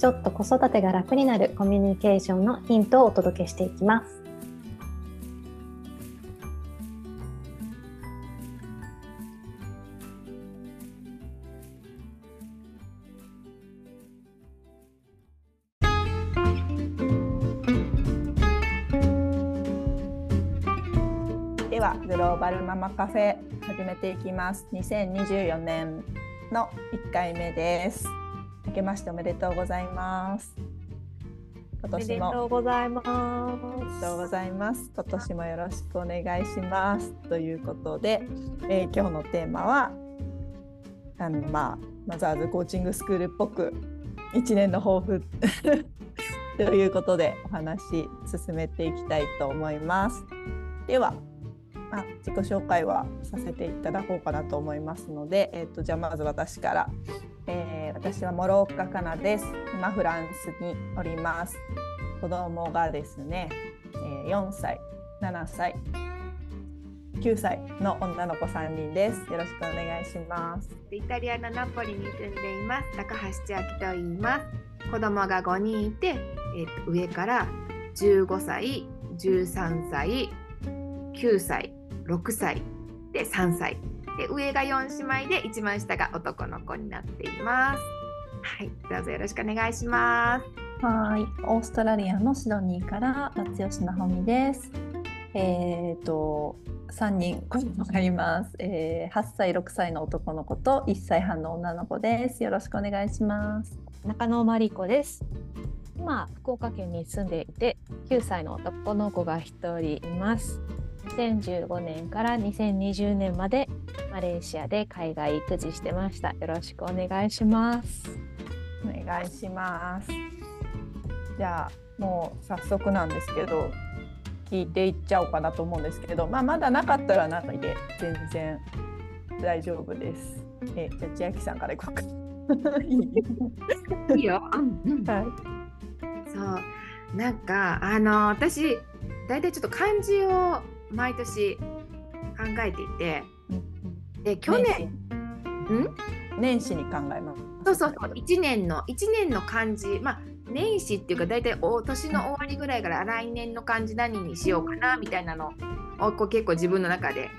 ちょっと子育てが楽になるコミュニケーションのヒントをお届けしていきます。ではグローバルママカフェ始めていきます。2024年の1回目です。明けましておめでとうございます。今年もおめでとうございます。今年もよろしくお願いします。ということで、えー、今日のテーマはあのまあマザーズコーチングスクールっぽく一年の抱負 ということでお話進めていきたいと思います。ではあ自己紹介はさせていただこうかなと思いますので、えーとじゃあまず私からえー、私は諸岡かなです。今フランスにおります。子供がですね、えー、4歳、7歳、9歳の女の子3人です。よろしくお願いします。イタリアのナポリに住んでいます。高橋千秋と言います。子供が5人いて、えー、上から15歳、13歳、9歳、6歳で3歳で上が4姉妹で一番下が男の子になっています。はい、どうぞよろしくお願いします。はい、オーストラリアのシドニーから松吉直美です。えっ、ー、と3人子供がいます、えー。8歳6歳の男の子と1歳半の女の子です。よろしくお願いします。中野真理子です。今福岡県に住んでいて9歳の男の子が1人います。2015年から2020年までマレーシアで海外育児してました。よろしくお願いします。お願いします。じゃあもう早速なんですけど聞いていっちゃおうかなと思うんですけど、まあ、まだなかったらないで全然大丈夫です。えじゃあ千秋さんからいこうか。いいよ。うん、はい。そうなんかあの私大体ちょっと漢字を毎年考えていて、で去年ん？年始に考えます。そうそうそう。1年の1年の漢字まあ年始っていうか大体お年の終わりぐらいから来年の漢字何にしようかなみたいなのをこう結構自分の中で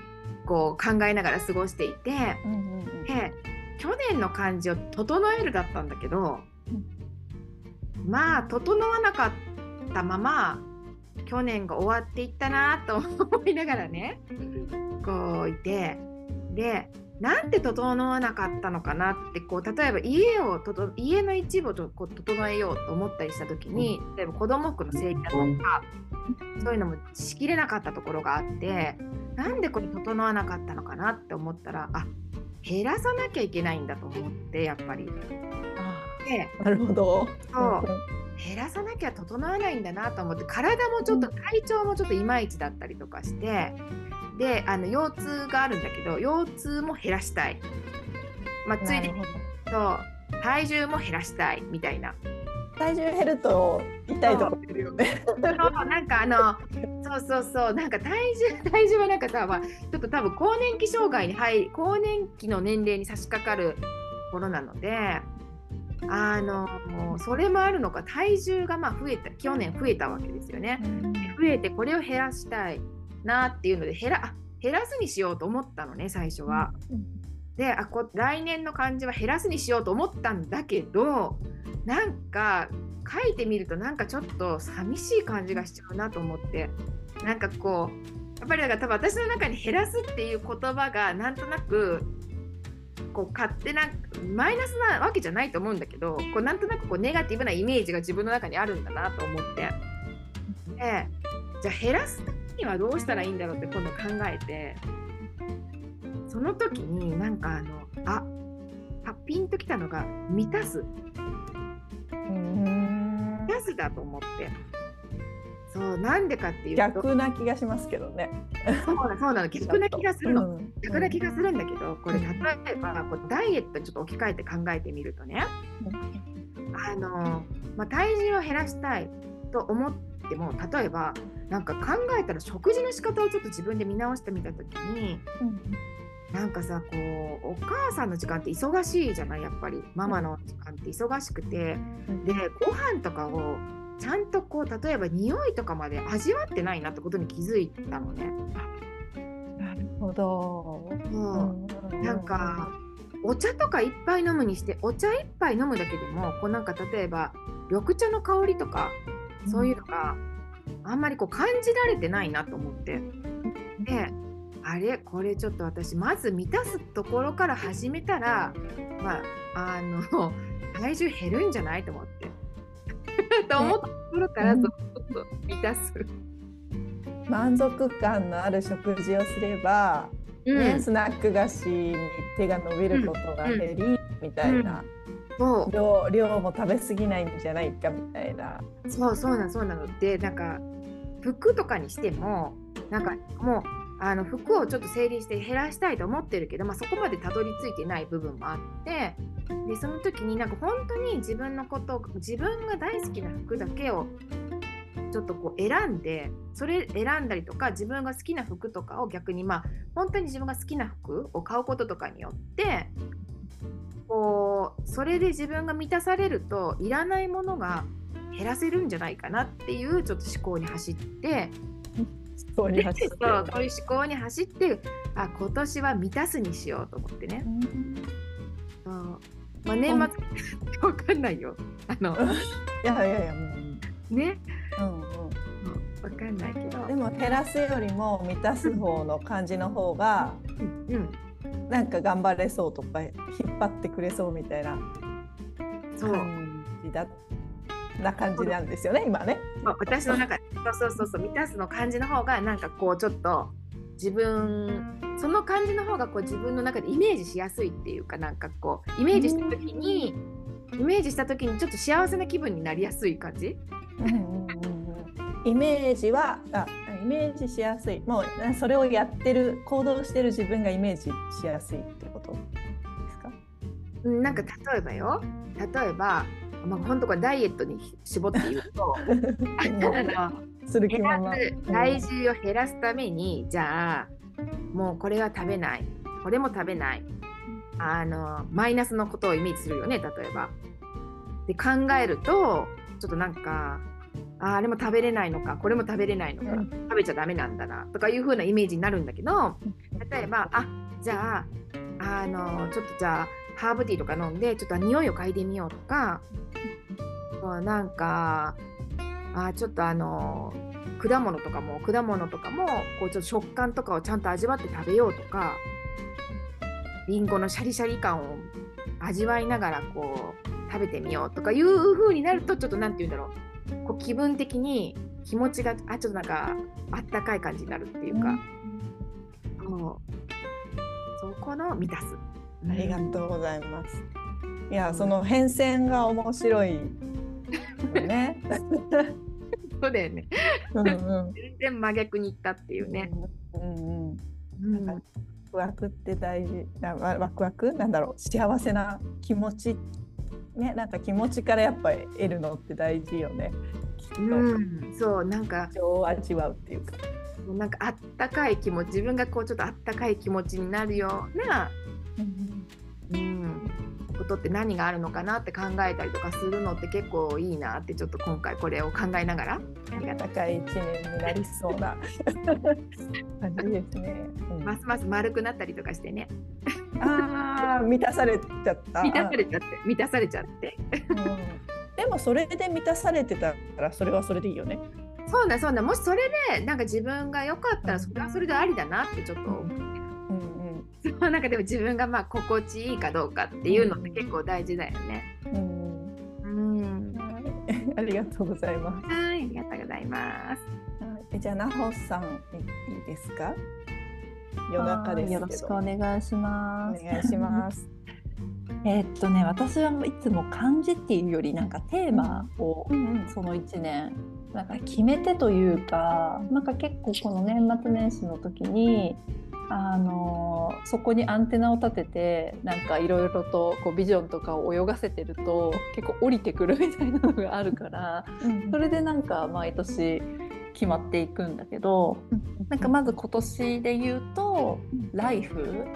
こう考えながら過ごしていて、うんうんうん、で去年の漢字を「整える」だったんだけど、うん、まあ整わなかったまま去年が終わっていったなと思いながらねこういてでなんで整わなかったのかなってこう例えば家を家の一部をこう整えようと思ったりした時に例えば子供服の整理だとかそういうのもしきれなかったところがあってなんでこれ整わなかったのかなって思ったらあ減らさなきゃいけないんだと思ってやっぱり。でなるほど。そう減らさなきゃ整わないんだなと思って体もちょっと体調もちょっといまいちだったりとかしてであの腰痛があるんだけど腰痛も減らしたい、まあ、ついでにそう体重も減らしたいみたいな。体重減ると痛いとこ出るよね。そうなんかあのそうそうそうなんか体重 体重はなんかさ、まあ、ちょっと多分更年期障害に入り更年期の年齢に差し掛かるものなのであのそれもあるのか体重がまあ増えた去年増えたわけですよね。増えてこれを減らしたいなっていうので減ら減らすにしようと思ったのね最初は。であこ来年の漢字は減らすにしようと思ったんだけどなんか書いてみるとなんかちょっと寂しい感じがしちゃうなと思ってなんかこうやっぱりだから多分私の中に減らすっていう言葉がなんとなくこう勝手なマイナスなわけじゃないと思うんだけどこうなんとなくこうネガティブなイメージが自分の中にあるんだなと思ってでじゃあ減らすためにはどうしたらいいんだろうって今度考えてその時になんかあのあパピンときたのが満たす。満たすだと思って。そうなんでかっていうと逆な気がしますけどね。そうなそうなの。逆な気がするの。うん。逆な気がするんだけどこれ例えばこうダイエットにちょっと置き換えて考えてみるとね。あの、まあ、体重を減らしたいと思っても例えばなんか考えたら食事の仕方をちょっと自分で見直してみた時になんかさこうお母さんの時間って忙しいじゃない？やっぱり。ママの時間って忙しくて。でご飯とかをちゃんとこう例えば匂いとかまで味わってないなってことに気づいたのね。なるほど。そう。うなんかお茶とかいっぱい飲むにしてお茶一杯飲むだけでもこうなんか例えば緑茶の香りとかそういうのがあんまりこう感じられてないなと思って。であれ？これちょっと私まず満たすところから始めたらまああの 体重減るんじゃない？と思ってと 思ったところからうんちょっと満たす。満足感のある食事をすれば、うん。ね、スナック菓子に手が伸びることが減り、みたいな、そう。量量も食べ過ぎないんじゃないかみたいな。そうそうなのそうなの。でなんか服とかにしてもなんかもうあの服をちょっと整理して減らしたいと思ってるけど、まあ、そこまでたどり着いてない部分もあってでその時になんか本当に自分のこと自分が大好きな服だけをちょっとこう選んでそれ選んだりとか自分が好きな服とかを逆にまあ本当に自分が好きな服を買うこととかによってこうそれで自分が満たされるといらないものが減らせるんじゃないかなっていうちょっと思考に走ってそういう走ってそうそういう思考に走ってあ今年は満たすにしようと思ってね。そう。まあ、年末 わかんないよ。あの いやいやいやもね、う、うんうん、わかんないけど。でも減らすよりも満たす方の感じの方がうん、なんか頑張れそうとか引っ張ってくれそうみたいな感じだな感じなんですよね今ね。まあ、私の中でそうそうそうそう満たすの感じの方がなんかこうちょっと自分その感じの方がこう自分の中でイメージしやすいっていうかなんかこうイメージした時にイメージした時にちょっと幸せな気分になりやすい感じ？うんうんうんうん。イメージはあイメージしやすい。もうそれをやってる行動してる自分がイメージしやすいってことですか？うんなんか例えばよ。例えば、まあ、本当これダイエットに絞って言うと する気減まま体重を減らすためにじゃあもうこれは食べない。これも食べない。あのマイナスのことをイメージするよね例えば。で考えるとちょっとなんかああれも食べれないのかこれも食べれないのか、うん。食べちゃダメなんだなとかいう風なイメージになるんだけど例えばあじゃああのちょっとじゃあハーブティーとか飲んでちょっと匂いを嗅いでみようとかなんかあちょっとあの果物とかも果物とかもこうちょっと食感とかをちゃんと味わって食べようとかりんごのシャリシャリ感を味わいながらこう食べてみようとかいう風になるとちょっとなんて言うんだろう。こう気分的に気持ちがあちょっとなんかあったかい感じになるっていうか、そうそこの満たす。ありがとうございます。いやその変遷が面白いよね。そうだよね。うんうん全然真逆にいったっていうね。うんうん。うんなんかワクワクって大事なわワクワクなんだろう幸せな気持ちねなんか気持ちからやっぱり得るのって大事よね。うん、そうなんか情を味わうっていうか。なんかあったかい気持ち自分がこうちょっとあったかい気持ちになるような、うん、ことって何があるのかなって考えたりとかするのって結構いいなってちょっと今回これを考えながら。ありが高い一年になりそうな。感じですね。うん。ますます丸くなったりとかしてね。ああ満たされちゃった。満たされちゃって満たされちゃって。うん。でもそれで満たされてたらそれはそれでいいよね。そうだそうだ。もしそれでなんか自分が良かったらそれはそれでありだなってちょっと思うそうなんかでも自分がまあ心地いいかどうかっていうのって結構大事だよね。うんうん。はいありがとうございます。はい、ありがとうございます。はいえじゃあなほさんいいいですか？夜中ですけど。よろしくお願いします。お願いします。えーっとね私はいつも漢字っていうよりなんかテーマをうんその1年なんか決めてというかなんか結構この年末年始の時にあのそこにアンテナを立ててなんかいろいろとこうビジョンとかを泳がせてると結構降りてくるみたいなのがあるからうんそれでなんか毎年決まっていくんだけどなんかまず今年で言うと「ライフ」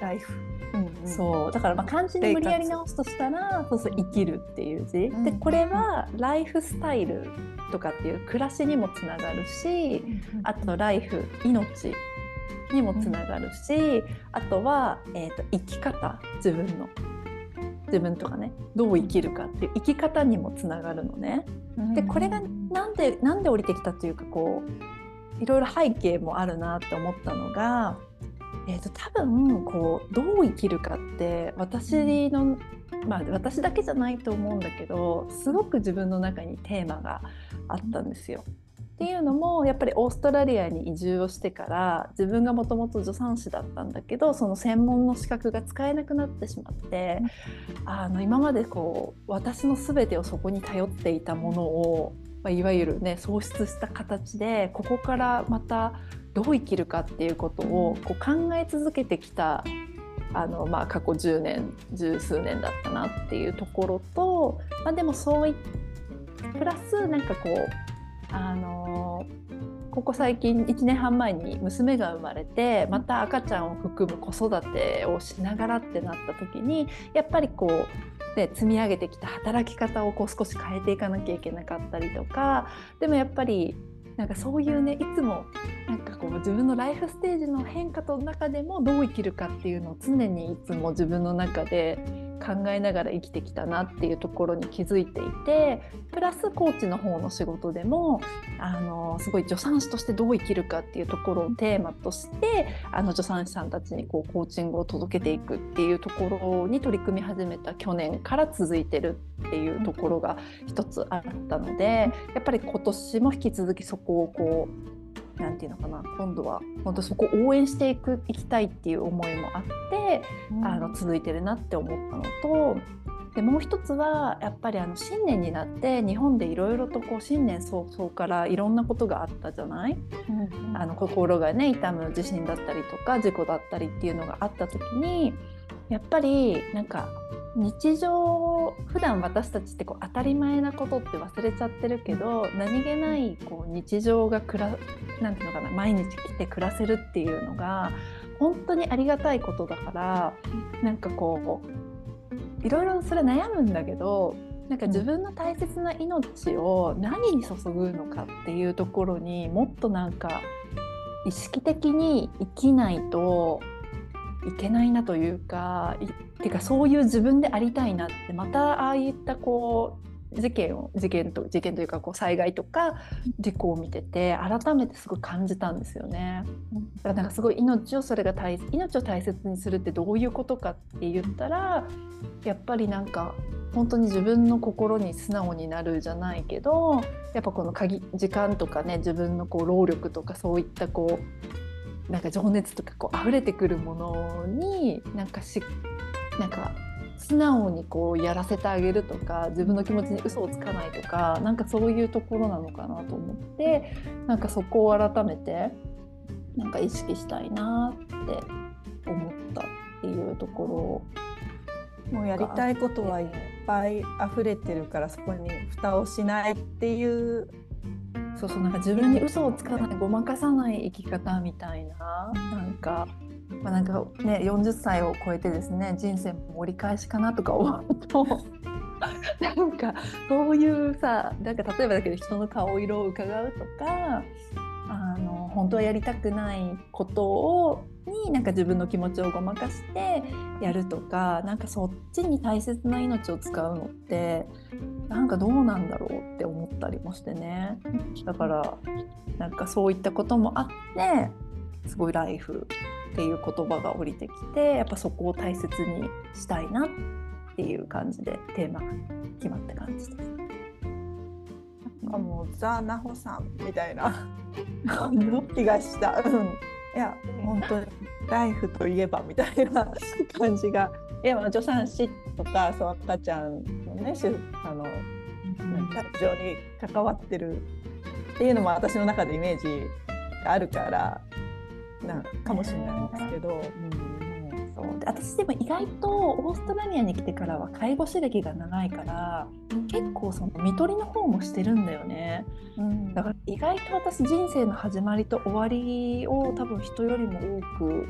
ライフ。うんうん。そう。だからまあ漢字に無理やり直すとしたらそうそう生きるっていう字、うんでこれはライフスタイルとかっていう暮らしにもつながるしあとライフ命にもつながるし、あとは、えー、と生き方自分の自分とかねどう生きるかっていう生き方にもつながるのね。でこれがなんでなんで降りてきたというかこういろいろ背景もあるなって思ったのが、えー、と多分こうどう生きるかって私の、まあ私だけじゃないと思うんだけどすごく自分の中にテーマがあったんですよ。っていうのもやっぱりオーストラリアに移住をしてから自分がもともと助産師だったんだけどその専門の資格が使えなくなってしまってあの今までこう私の全てをそこに頼っていたものを、まあ、いわゆるね喪失した形でここからまたどう生きるかっていうことをこう考え続けてきたあの、まあ、過去10年十数年だったなっていうところと、まあ、でもそういプラスなんかこうあのここ最近1年半前に娘が生まれてまた赤ちゃんを含む子育てをしながらってなった時にやっぱりこう、ね、積み上げてきた働き方をこう少し変えていかなきゃいけなかったりとかでもやっぱりなんかそういうねいつもなんかこう自分のライフステージの変化の中でもどう生きるかっていうのを常にいつも自分の中で考えながら生きてきたなっていうところに気づいていてプラスコーチの方の仕事でもあのすごい助産師としてどう生きるかっていうところをテーマとしてあの助産師さんたちにこうコーチングを届けていくっていうところに取り組み始めた去年から続いてるっていうところが一つあったのでやっぱり今年も引き続きそこをこうなんていうのかな。今度は本当そこを応援していくいきたいっていう思いもあって、あの続いてるなって思ったのとでもう一つはやっぱりあの新年になって日本でいろいろとこう新年早々からいろんなことがあったじゃない？あの心がね痛む地震だったりとか事故だったりっていうのがあった時にやっぱりなんか日常普段私たちってこう当たり前なことって忘れちゃってるけど何気ないこう日常がくらなんていうのかな毎日来て暮らせるっていうのが本当にありがたいことだからなんかこういろいろそれ悩むんだけどなんか自分の大切な命を何に注ぐのかっていうところにもっとなんか意識的に生きないといけないなというかいてかそういう自分でありたいなってまたああいったこう事件を事件と事件というかこう災害とか事故を見てて改めてすごい感じたんですよね。だからなんかすごい命をそれが大命を大切にするってどういうことかって言ったらやっぱりなんか本当に自分の心に素直になるじゃないけどやっぱこの鍵時間とかね自分のこう労力とかそういったこうなんか情熱とかこう溢れてくるものになんかしなんか素直にこうやらせてあげるとか自分の気持ちに嘘をつかないとかなんかそういうところなのかなと思ってなんかそこを改めてなんか意識したいなって思ったっていうところもうやりたいことはいっぱい溢れてるからそこに蓋をしないっていうそうそうなんか自分に嘘をつかないごまかさない生き方みたいななんか。まあ、なんかね40歳を超えてですね人生も折り返しかなとか思うと なんかそういうさなんか例えばだけど人の顔色を伺うとかあの本当はやりたくないことをになんか自分の気持ちをごまかしてやるとかなんかそっちに大切な命を使うのってなんかどうなんだろうって思ったりもしてね。だからなんかそういったこともあってすごいライフっていう言葉が降りてきてやっぱそこを大切にしたいなっていう感じでテーマが決まった感じです。なんかもうザ・ナホさんみたいな本気がした。うん、いや本当にライフといえばみたいな感じがいや助産師とかそう赤ちゃんのねあの誕生に関わってるっていうのも私の中でイメージがあるからなんかもしれないんですけど。うん。そう。で私でも意外とオーストラリアに来てからは介護士歴が長いから結構その看取りの方もしてるんだよね、うん、だから意外と私人生の始まりと終わりを多分人よりも多く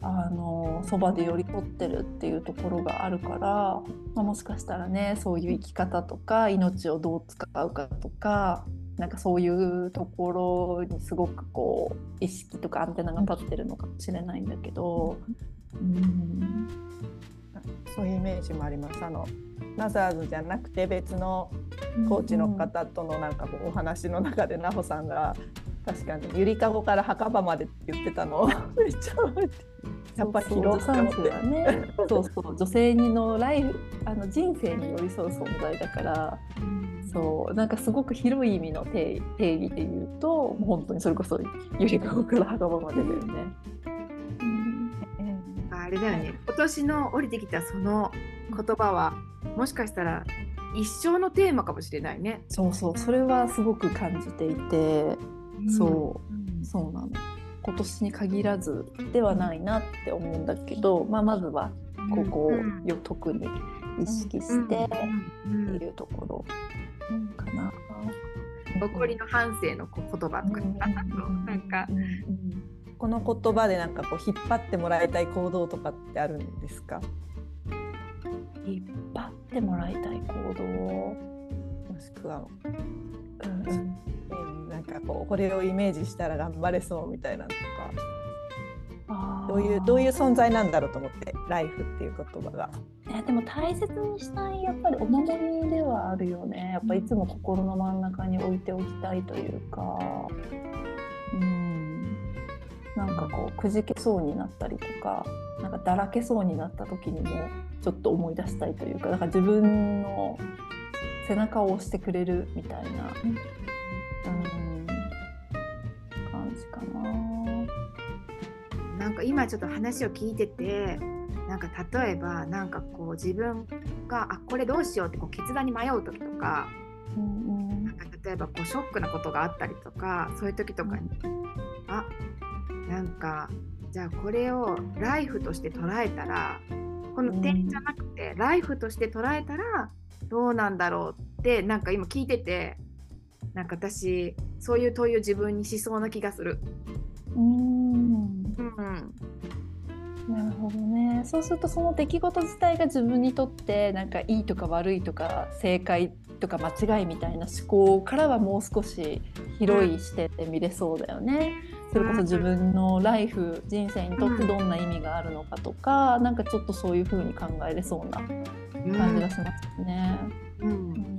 あのそばで寄り添ってるっていうところがあるから、まあ、もしかしたらねそういう生き方とか命をどう使うかとかなんかそういうところにすごくこう意識とかアンテナが立ってるのかもしれないんだけど、うん、そういうイメージもあります。あのナザーズじゃなくて別のコーチの方とのなんかこうお話の中で奈穂さんが確かに。ゆりかごから墓場までって言ってたの。を めっちゃやっぱ広くはね。そうそう女性のライフあの人生に寄り添う存在だから、そう。なんかすごく広い意味の定定義で言うともう本当にそれこそゆりかごから墓場までだよね。あれだよね。今年の降りてきたその言葉はもしかしたら一生のテーマかもしれないね。そうそう。それはすごく感じていて、うん、そう、うん、そうなの。今年に限らずではないなって思うんだけど、まあ、まずはここをよ特に意識してっていうところかな。残りの反省の言葉とか、なん。か、この言葉でなん。かこう引っ張ってもらいたい行動とかってあるん。ですか引っ張ってもらいたい行動もしくは、うん。うん、なんかこうこれをイメージしたら頑張れそうみたいなとか。どういうどういう存在なんだろうと思ってライフっていう言葉が。ね、でも大切にしたいやっぱりお守りではあるよね。やっぱいつも心の真ん中に置いておきたいというか。うん。なんかこうくじけそうになったりとかなんかだらけそうになった時にもちょっと思い出したいというかだから自分の背中を押してくれるみたいな、うん、感じかな。なんか今ちょっと話を聞いててなんか例えばなんかこう自分があこれどうしようってこう決断に迷う時とか,、うんうん、なんか例えばこうショックなことがあったりとかそういう時とかに、うん、あなんかじゃあこれをライフとして捉えたらこの点じゃなくて、ライフとして捉えたらどうなんだろうってなんか今聞いててなんか私そういう問いを自分にしそうな気がする。うん、うん。なるほどね。そうするとその出来事自体が自分にとってなんかいいとか悪いとか正解とか間違いみたいな思考からはもう少し広い視点で見れそうだよね。それこそ自分のライフ人生にとってどんな意味があるのかとか、うん、なんかちょっとそういうふうに考えれそうな感じがしますね。うん、うん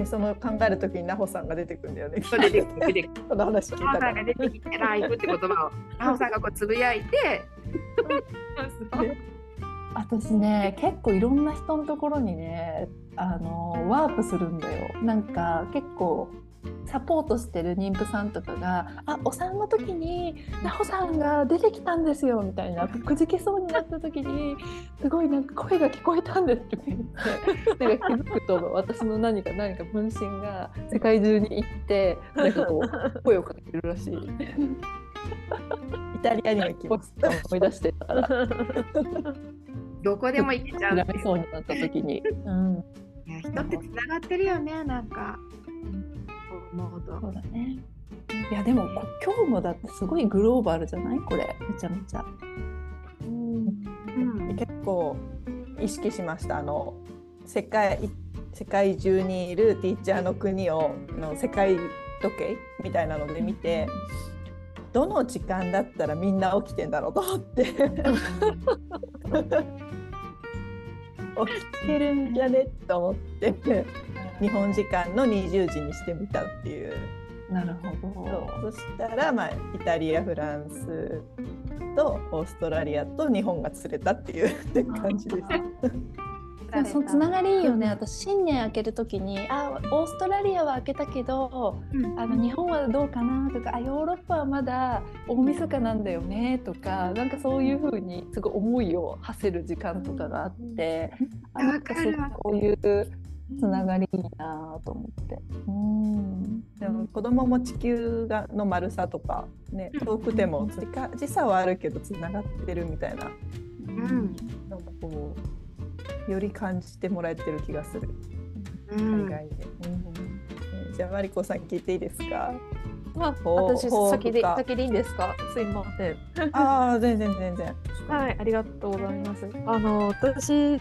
でその考える時に奈穂さんが出てくるんだよね。出てくる出てくる。この話聞いた奈穂さんが出てきてライフって言葉を奈穂さんがこうつぶやいて。私ね結構いろんな人のところにねあのワープするんだよ。なんか結構サポートしてる妊婦さんとかが「あお産の時に奈穂さんが出てきたんですよ」みたいなくじけそうになった時にすごいなんか声が聞こえたんですとか言って なんか気づくと私の何か何か分身が世界中に行ってなんかこう声をかけてるらしい。イタリアにも行きます。思い出してたから。どこでも行けちゃう。そうになった時に。うん。いや人ってつながってるよねなんか。思うと。そうだね。いやでも今日もだってすごいグローバルじゃない？これ。めちゃめちゃ。うん、結構意識しました。あの世界世界中にいるティーチャーの国をの世界時計みたいなので見てどの時間だったらみんな起きてんだろうと思って。起きてるんじゃね？と思って日本時間の20時にしてみたっていう。なるほど。そしたら、まあ、イタリアフランスとオーストラリアと日本が釣れたっていうって感じです。でも そのつながりいいよね、私新年明ける時にあオーストラリアは明けたけど、あの日本はどうかなとかあヨーロッパはまだ大晦日なんだよね。とかなんかそういうふうにすごい思いを馳せる時間とかがあって、あなんかこういうつながりいいなと思って。うんでも子供も地球がの丸さとかね遠くても時差はあるけどつながってるみたいな、うん、なんかこうより感じてもらえてる気がする、海外で。うん、じゃあマリコさん聞いていいですか？まあ、私先で先でいいんですか？すいません。ああ、全然全然。はい、ありがとうございます。あの私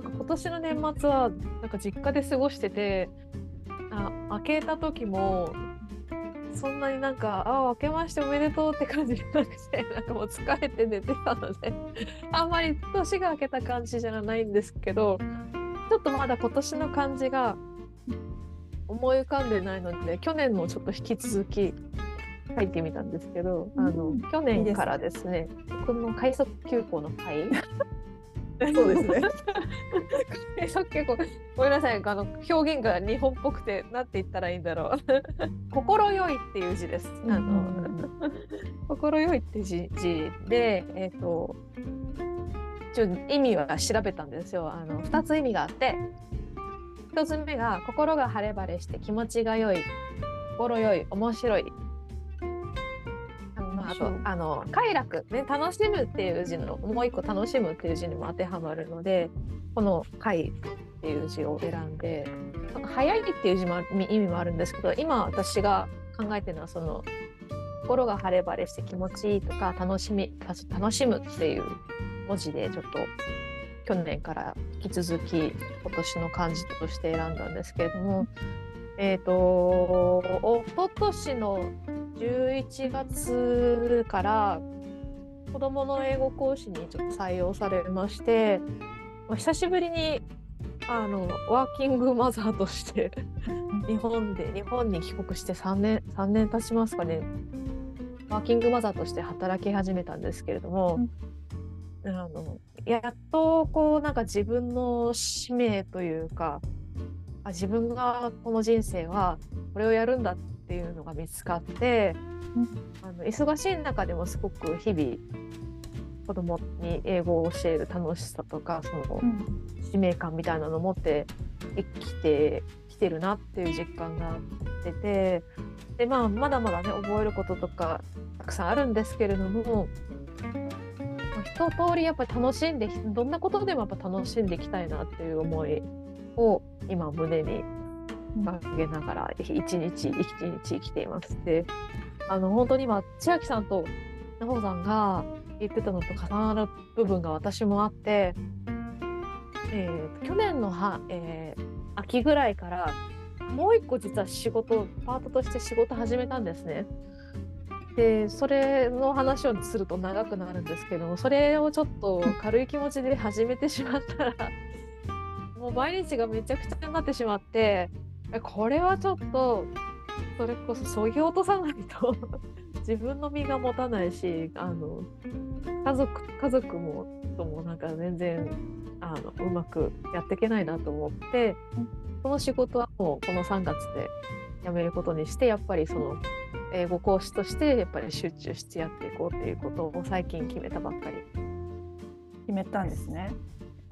なんか今年の年末はなんか実家で過ごしててあ開けた時もそんなになんか「ああ明けましておめでとう」って感じじゃなくて なんかもう疲れて寝てたのであんまり年が明けた感じじゃないんですけどちょっとまだ今年の感じが思い浮かんでないので去年もちょっと引き続き書いてみたんですけど、あの去年からですねこの快速急行の会そうですね。さっきごめんなさいあの表現が日本っぽくてなんて言ったらいいんだろう。心よいっていう字です。あの 心よいって字字でえっ、ー、とちょ意味は調べたんですよ。あの二つ意味があって一つ目が心が晴れ晴れして気持ちが良い心よい面白いあとあの快楽ね楽しむっていう字のもう一個楽しむっていう字にも当てはまるのでこの快っていう字を選んでなんか早いっていう字も意味もあるんですけど今私が考えてるのはその心が晴れ晴れして気持ちいいとか楽しみ楽しむっていう文字でちょっと去年から引き続き今年の漢字として選んだんですけれどもえっ、ー、とおととしの11月から子どもの英語講師にちょっと採用されまして、まあ、久しぶりにあのワーキングマザーとして日本で日本に帰国して3年3年経ちますかね。ワーキングマザーとして働き始めたんですけれども、うん、あのやっとこうなんか自分の使命というかあ自分がこの人生はこれをやるんだっていうのが見つかって、うん、あの忙しい中でもすごく日々子供に英語を教える楽しさとかその使命感みたいなのを持って生きてきてるなっていう実感が出てで、まあ、まだまだね覚えることとかたくさんあるんですけれども一通りやっぱり楽しんでどんなことでもやっぱ楽しんでいきたいなっていう思いを今胸に掲げながら一日一日生きています。であの本当に今千秋さんと奈穂さんが言ってたのと重なる部分が私もあって、えー、去年のは、えー、秋ぐらいからもう一個実は仕事パートとして仕事始めたんですね。でそれの話をすると長くなるんですけどもそれをちょっと軽い気持ちで始めてしまったらもう毎日がめちゃくちゃになってしまってこれはちょっとそれこそそぎ落とさないと 自分の身が持たないしあの家族家族もともなんか全然あのうまくやっていけないなと思ってこの仕事はもうこの3月で辞めることにしてやっぱりその英語講師としてやっぱり集中してやっていこうっていうことを最近決めたばっかり。決めたんですね。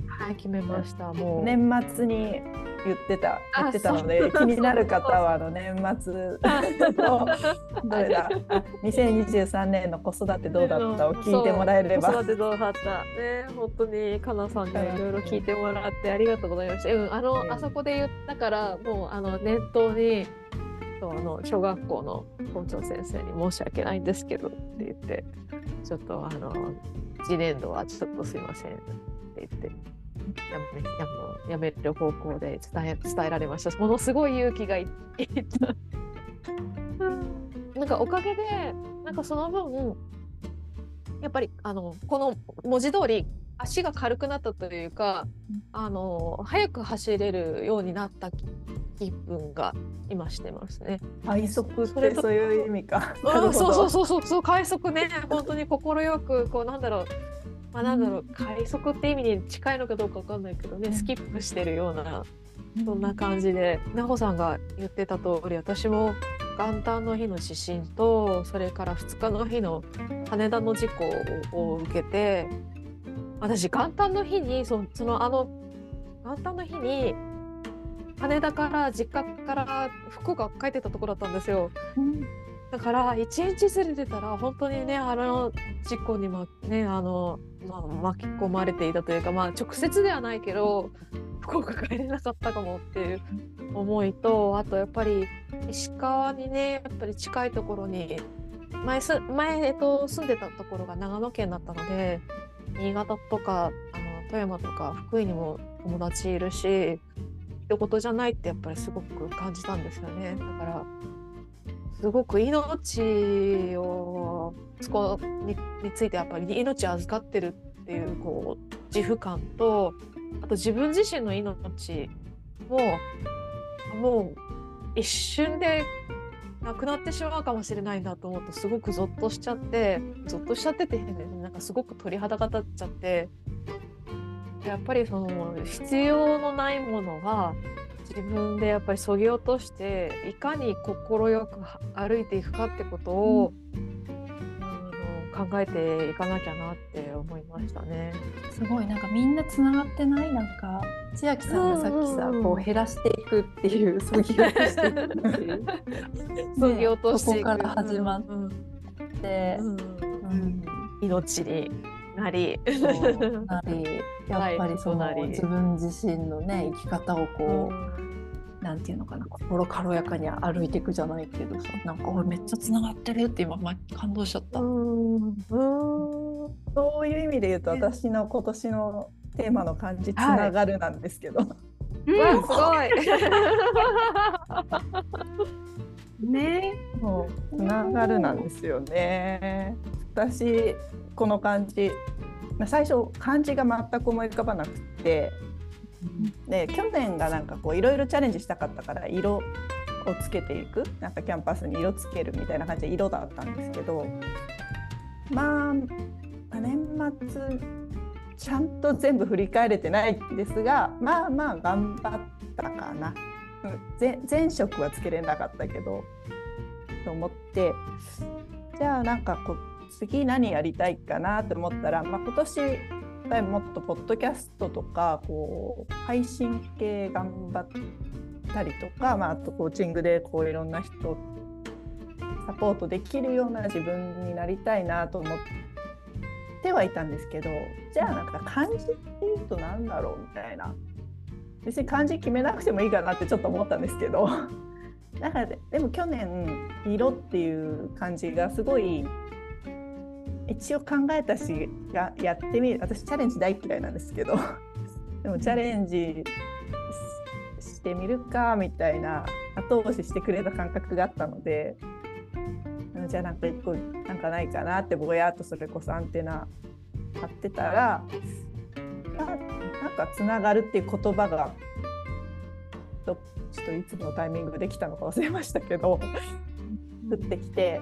はい決めましたもう。年末に言ってた言ってたので気になる方はあの年末の どれだ？2023年の子育てどうだった？を聞いてもらえれば。子育てどうだった？ね本当にかなさんにいろいろ聞いてもらってありがとうございました、うん、あの、あそこで言ったからもうあの念頭にあの小学校の校長先生に申し訳ないんですけどって言ってちょっとあの次年度はちょっとすいませんって言って。やめややめる方向で伝え伝えられました。ものすごい勇気がい った。なんかおかげでなんかその分やっぱりあのこの文字通り足が軽くなったというかあの早く走れるようになった気分が今してますね。快速ってそういう意味か。そうそうそうそうそう快速ね。本当に快くこうなんだろうまあ、なんだろう快速って意味に近いのかどうかわかんないけどねスキップしてるようなそんな感じで奈穂さんが言ってた通り私も元旦の日の地震とそれから2日の日の羽田の事故を受けて私元旦の日にそそのあの元旦の日に羽田から実家から福岡帰ってたところだったんですよ。だから一日ずれてたら本当にねあの事故にもねあの、まあ、巻き込まれていたというかまあ直接ではないけど福岡帰れなかったかもっていう思いとあとやっぱり石川にねやっぱり近いところに前す前、えっと、住んでたところが長野県だったので新潟とかあの富山とか福井にも友達いるし一言じゃないってやっぱりすごく感じたんですよね。だからすごく命をそこにについてやっぱり命預かってるっていうこう自負感とあと自分自身の命ももう一瞬でなくなってしまうかもしれないなと思うとすごくゾッとしちゃってゾッとしちゃってて、ね、なんかすごく鳥肌が立っちゃってやっぱりその必要のないものは自分でやっぱりそぎ落としていかに快く歩いていくかってことを、うん、考えていかなきゃなって思いましたね。すごいなんかみんなつながってない？なんか千秋さんがさっきさ、こう減らしていくっていうそぎ落としていくっていう。そぎ落としていく、そこから始まって、うん。命になりなり やっぱりその、自分自身のね生き方をこう、なんていうのかな心軽やかに歩いていくじゃないけどさなんか俺めっちゃつながってるって今、ま、感動しちゃった。うんそういう意味で言うと私の今年のテーマの漢字「つながる」なんですけど。はいうん、すごい。ね。もうつながるなんですよね。私この漢字最初漢字が全く思い浮かばなくて。で去年がなんかこういろいろチャレンジしたかったから色をつけていく。なんかキャンパスに色つけるみたいな感じで色だったんですけど。まあ年末ちゃんと全部振り返れてないんですがまあまあ頑張ったかな。前職はつけれなかったけどと思って。じゃあなんかこう次何やりたいかなと思ったら、まあ、今年もっとポッドキャストとかこう配信系頑張ったりとか、まあ、あとコーチングでこういろんな人サポートできるような自分になりたいなと思ってはいたんですけどじゃあなんか漢字っていうと何だろうみたいな。別に漢字決めなくてもいいかなってちょっと思ったんですけど。だからでも去年「色」っていう漢字がすごい一応考えたしややってみる。私チャレンジ大嫌いなんですけど。でもチャレンジしてみるかみたいな後押ししてくれた感覚があったので。じゃあなんか一個なんかないかなってぼやっとそれこそアンテナ張ってたらなんかつながるっていう言葉がちょっといつのタイミングできたのか忘れましたけど降ってきて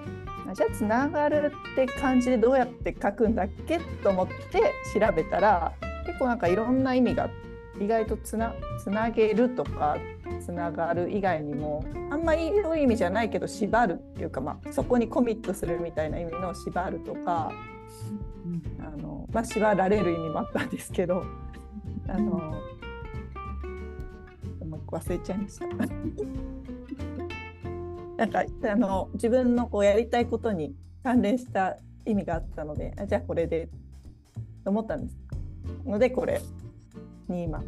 じゃあつながるって感じでどうやって書くんだっけと思って調べたら結構なんかいろんな意味が意外とつなつなげるとかつながる以外にもあんまりいい意味じゃないけど縛るっていうか、まあ、そこにコミットするみたいな意味の縛るとか、あのまあ、縛られる意味もあったんですけどあの、もう一個忘れちゃいました。なんかあの自分のこうやりたいことに関連した意味があったのであじゃあこれでと思ったんです。のでこれに今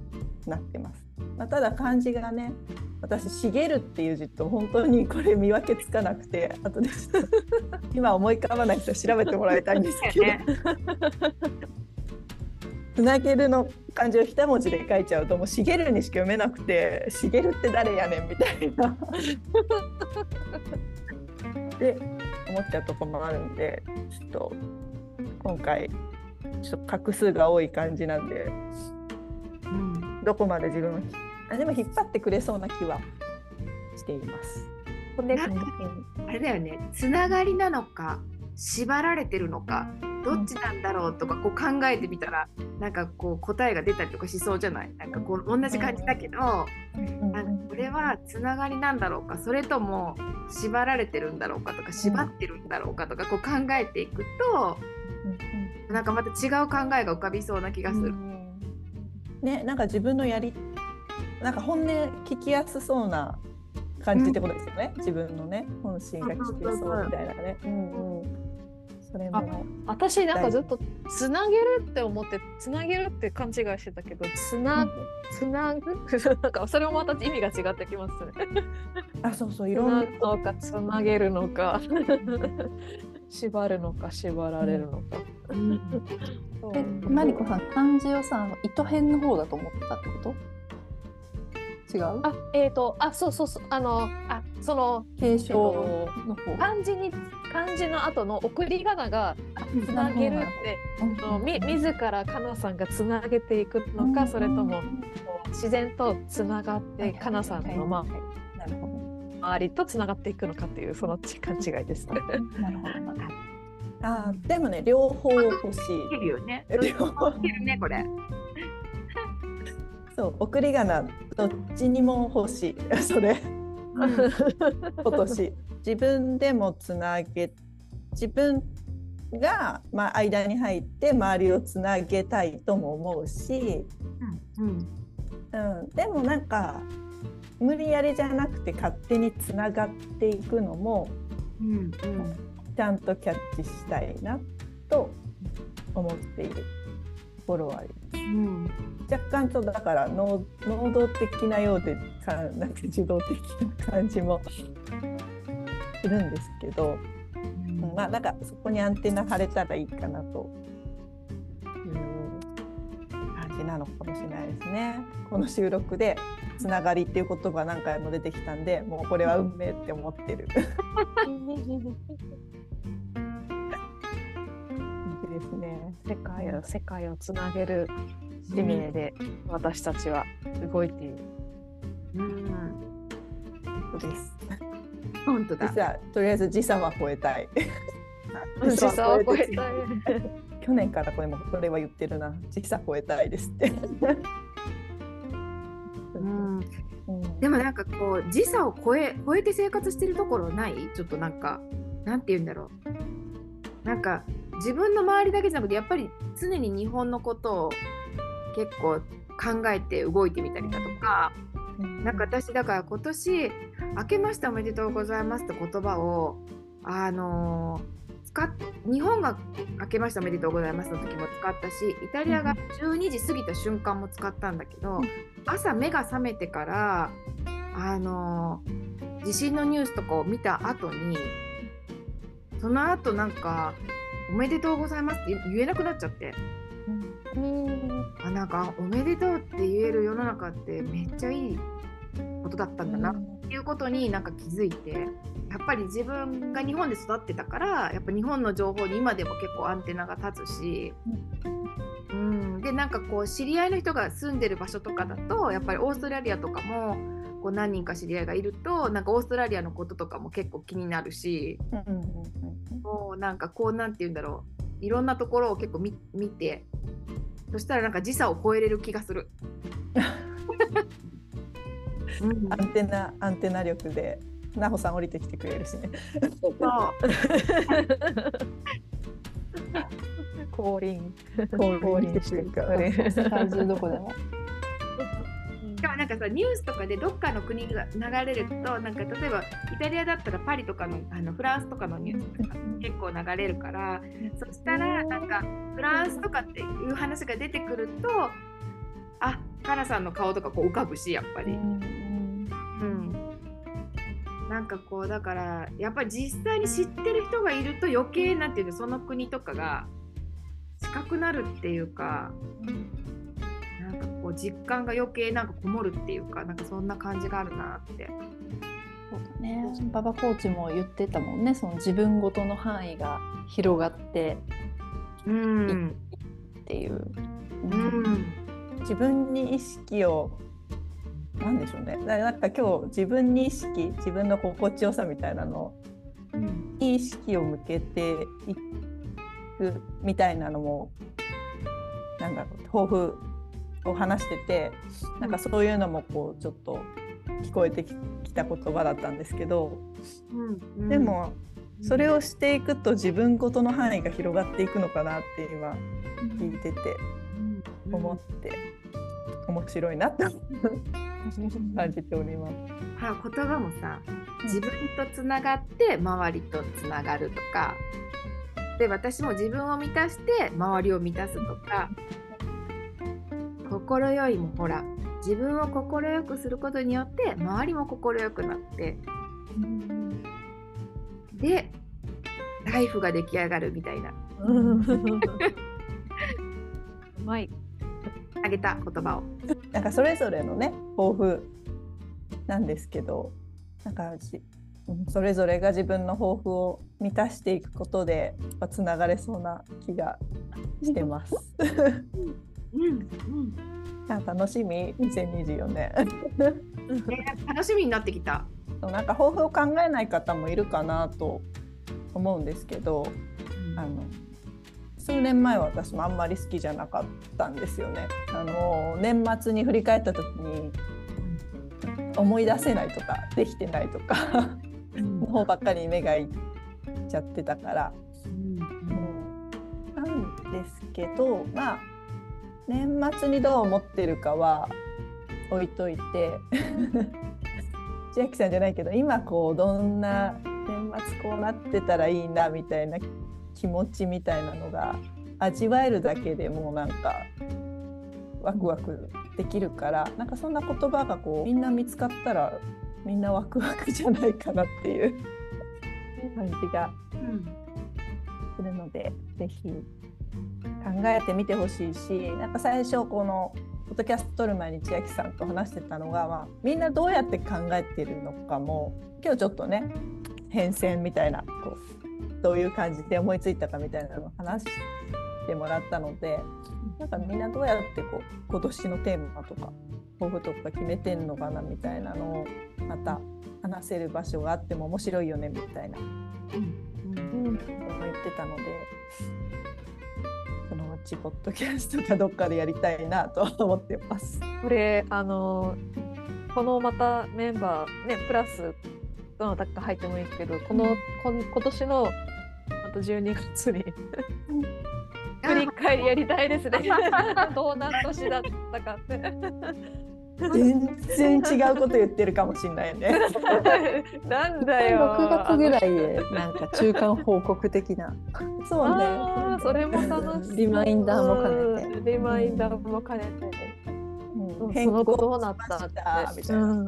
なってます。まあ、ただ漢字がね私「茂る」っていう字と本当にこれ見分けつかなくてあとで今思い浮かばない人調べてもらいたいんですけど。つなげるの漢字を一文字で書いちゃうともうしげるにしか読めなくてしげるって誰やねんみたいな。で思っちゃうとこもあるんでちょっと今回ちょっと画数が多い感じなんで、うん、どこまで自分をあでも引っ張ってくれそうな気はしています。あれだよね。つながりなのか縛られてるのかどっちなんだろうとかこう考えてみたらなんかこう答えが出たりとかしそうじゃない？なんかこう同じ感じだけど、なんかこれはつながりなんだろうかそれとも縛られてるんだろうかとか縛ってるんだろうかとかこう考えていくと、なんかまた違う考えが浮かびそうな気がする。ねなんか自分のやりなんか本音聞きやすそうな感じってことですよね、自分のね本心が聞けそうみたいなね。うんうんそれも。私なんかずっとつなげるって思ってつなげるって勘違いしてたけどつなつなぐ？なんかそれもまた意味が違ってきますね。あそうそう いろんなのかつなげるのか 縛るのか縛られるのか。えマリコさん漢字をさ糸編の方だと思ったってこと？違う？あえっ、ー、とあそうそうそうあのあその継承の方、漢字に漢字の後の送り仮名がつなげるって、うん、み自らかなさんがつなげていくのか、うん、それとも自然とつながってかなさんのまあ、なるほど。周りとつながっていくのかっていうその勘違いです。ね。なるほど。あでもね両方欲しい。るよね。両方。るねこれ。そう送り仮名どっちにも欲しい。それ。今年。自分でもつなげ自分が、まあ、間に入って周りをつなげたいとも思うし、うん、うん、でもなんか無理やりじゃなくて勝手につながっていくのも、うんうん、ちゃんとキャッチしたいなと思っているところはあります。うん、若干とだから能能動的なようでかなんか受動的な感じもするんですけど、うん、まあなんかそこにアンテナ張れたらいいかなという感じなのかもしれないですね。この収録でつながりっていう言葉何回も出てきたんでもうこれは運命って思ってる。ですね。世界を世界をつなげる使命で私たちは動いている。うん、です。本当だ。とりあえず時差は超えたい。時差は超えたい。去年からこれもこれは言ってるな。時差超えたいですって。うん、でもなんかこう時差を超え超えて生活してるところない？ちょっとなんかなんて言うんだろうなんか自分の周りだけじゃなくてやっぱり常に日本のことを結構考えて動いてみたりだとか、なんか私だから今年「明けましておめでとうございます」って言葉をあの使っ日本が「明けましておめでとうございます」の時も使ったしイタリアが12時過ぎた瞬間も使ったんだけど朝目が覚めてからあの地震のニュースとかを見た後にその後なんかおめでとうございますって言えなくなっちゃって。うん、あなんかおめでとうって言える世の中ってめっちゃいいことだったんだなっていうことになんか気づいて。やっぱり自分が日本で育ってたからやっぱ日本の情報に今でも結構アンテナが立つし、うん、でなんかこう知り合いの人が住んでる場所とかだとやっぱりオーストラリアとかもこう何人か知り合いがいるとなんかオーストラリアのこととかも結構気になるし、もうなんかこうなんて言うんだろういろんなところを結構見見てそしたらなんか時差を超えれる気がする。アンテナアンテナ力で奈穂さん降りてきてくれるしね。そう 降臨降臨してるから。世界中どこでも。かもなんかさニュースとかでどっかの国が流れるとなんか例えばイタリアだったらパリとかのあのフランスとかのニュースとか結構流れるからそしたらなんかフランスとかっていう話が出てくるとあカナさんの顔とかこう浮かぶしやっぱり。うん、なんかこうだからやっぱり実際に知ってる人がいると余計なんていうのその国とかが近くなるっていうか。こう実感が余計なんかこもるっていうかなんかそんな感じがあるなって。そうだね、馬場コーチも言ってたもんねその自分ごとの範囲が広がっていっっていう、うん、自分に意識をなんでしょうね。なんか今日自分に意識自分の心地よさみたいなのに意識を向けていっくみたいなのもなんだろう抱負を話しててなんかそういうのもこうちょっと聞こえてきた言葉だったんですけど、うんうん。でもそれをしていくと自分ごとの範囲が広がっていくのかなって今聞いててうん。思って面白いなって感じております。ほら言葉もさ自分とつながって周りとつながるとか。で私も自分を満たして周りを満たすとか心よいもほら自分を心よくすることによって周りも心よくなってでライフが出来上がるみたいなうまい。あげた言葉を。なんかそれぞれのね抱負なんですけどなんかそれぞれが自分の抱負を満たしていくことでつながれそうな気がしてます。うんうん楽しみ。2024年ね楽しみになってきた。なんか抱負を考えない方もいるかなと思うんですけどあの数年前は私もあんまり好きじゃなかったんですよね。あの年末に振り返った時に思い出せないとかできてないとかの方ばっかりに目がいっちゃってたから、なんですけどまあ年末にどう思ってるかは置いといて。千秋さんじゃないけど今こうどんな年末こうなってたらいいなみたいな気持ちみたいなのが味わえるだけでもうなんかワクワクできるからなんかそんな言葉がこうみんな見つかったらみんなワクワクじゃないかなっていう感じがするのでぜひ考えてみてほしいしなんか最初このポッドキャスト撮る前に千秋さんと話してたのが、まあ、みんなどうやって考えてるのかも今日ちょっとね変遷みたいなこうどういう感じで思いついたかみたいなのを話してもらったのでなんかみんなどうやってこう今年のテーマとか抱負とか決めてんのかなみたいなのをまた話せる場所があっても面白いよねみたいなことを言ってたのでそのうちポッドキャストかどっかでやりたいなと思ってます。これあのこのまたメンバーねプラスどなたか入ってもいいですけどこの、こん今年のあと12月に 振り返りやりたいですね。どんな年だったかって。全然違うこと言ってるかもしれないよね。なんだよ。6月ぐらいでなんか中間報告的な。そうね。それも楽しそう。リマインダーも兼ねて。うんリマインダーも兼ねて。うん。その後どうなったってみたいな。うん。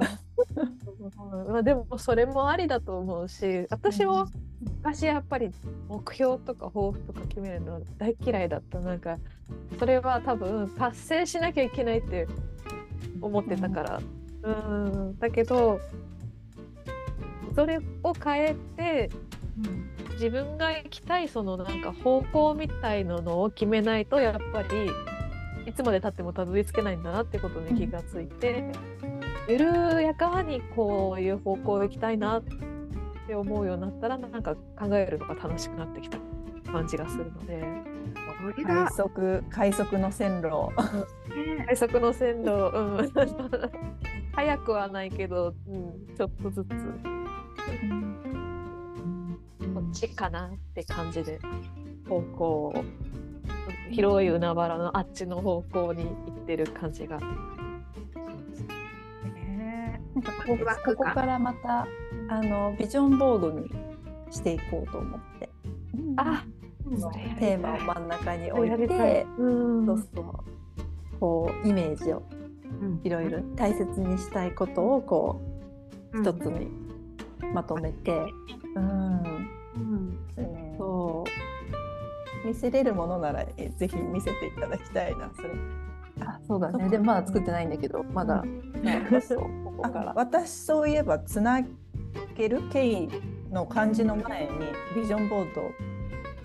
まあでもそれもありだと思うし私も昔やっぱり目標とか抱負とか決めるの大嫌いだった。なんかそれは多分達成しなきゃいけないって思ってたから。うん。だけどそれを変えて自分が行きたいそのなん。か方向みたいなのを決めないとやっぱりいつまでたってもたどり着けないん。だなってことに気がついて、緩やかにこういう方向行きたいなって思うようになったらなん。か考えるのが楽しくなってきた感じがするのでこれが、速快速の線路。ね。快速の線路、うん、早くはないけど、うん、ちょっとずつ。こっちかなって感じで。方向を。広い海原のあっちの方向に行ってる感じが。なんかこここからまたあのビジョンボードにしていこうと思って、あそテーマを真ん中に置いてうん。そうそうこうイメージをうん。いろいろ大切にしたいことをこう一つにまとめて、うん、うん。ねそ見せれるものならえぜひ見せていただきたいなそれ。うあそうだね。でまだ作ってないんだけどまだ、ここかあら。私そういえばつなげる経緯の漢字の前にビジョンボードを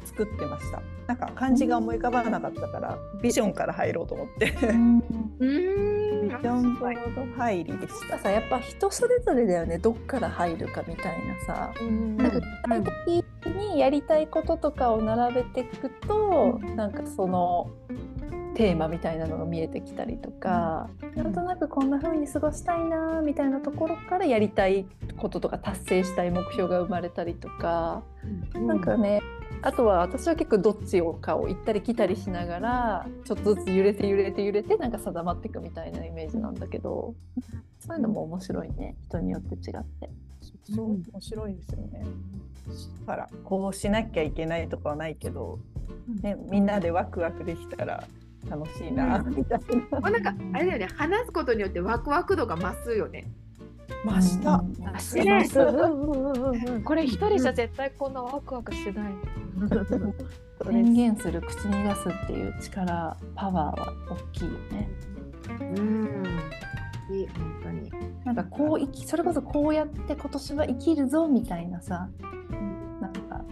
作ってました。なんか漢字が思い浮かばなかったからビジョンから入ろうと思って。うん。ジョンボード入りでした。さやっぱ人それぞれだよね。どっから入るかみたいなさ。うん。なんか具体的にやりたいこととかを並べていくと、なんかそのテーマみたいなのが見えてきたりとか、なんとなくこんな風に過ごしたいなみたいなところからやりたいこととか達成したい目標が生まれたりとか、なんかねあとは私は結構どっちをかを行ったり来たりしながらちょっとずつ揺れて揺れて揺れてなんか定まっていくみたいなイメージなんだけどそういうのも面白いね人によって違って。そう面白いですよね。だからこうしなきゃいけないとかはないけど、ね、みんなでワクワクできたら楽しいなうんみたいな。もうなんかあれだよね話すことによってワクワク度が増すよね。ました。うんあねねこれ一人じゃ絶対こんなワクワクしない。宣言する口に出すっていう力パワーは大きいよね。うん。いい本当に。なんかこう生きそれこそこうやって今年は生きるぞみたいなさなんか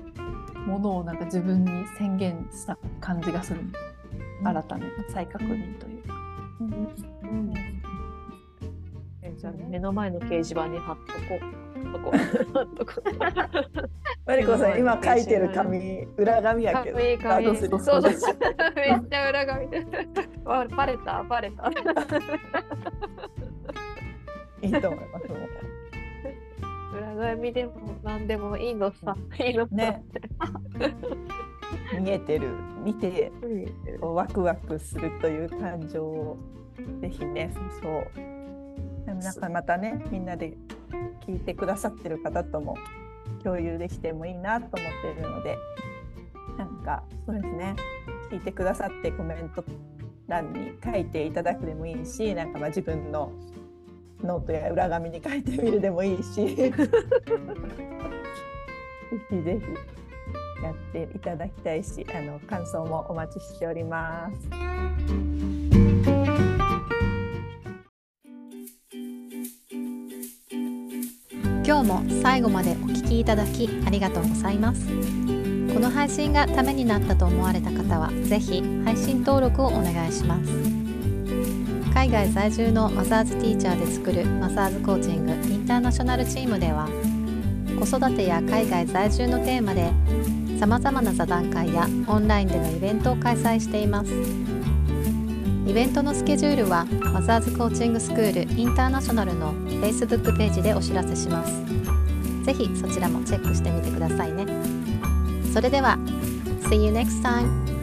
ものをなんか自分に宣言した感じがする新たな再確認というか。うん。えじゃあ目の前の掲示板に貼っとこう。ここ貼っとこう。マリコさん今書いてる紙裏紙やけど。いいあどうするそうそう。めっちゃ裏紙で。わバレたバレた。いいと思います。も裏紙でも何でもいいのさ。いいのさ。ねう見えてる見てワクワクするという感情をぜひねそうそうなんかまたねみんなで聞いてくださってる方とも共有できてもいいなと思っているのでなんかそうですね聞いてくださってコメント欄に書いていただくでもいいしなんかま自分のノートや裏紙に書いてみるでもいいしぜひぜひやっていただきたいしあの感想もお待ちしております。今日も最後までお聞きいただきありがとうございます。この配信がためになったと思われた方はぜひ配信登録をお願いします。海外在住のマザーズティーチャーで作るマザーズコーチングインターナショナルチームでは子育てや海外在住のテーマでさまざまな座談会やオンラインでのイベントを開催しています。イベントのスケジュールはマザーズコーチングスクールインターナショナルの Facebook ページでお知らせします。ぜひそちらもチェックしてみてくださいね。それでは、See you next time!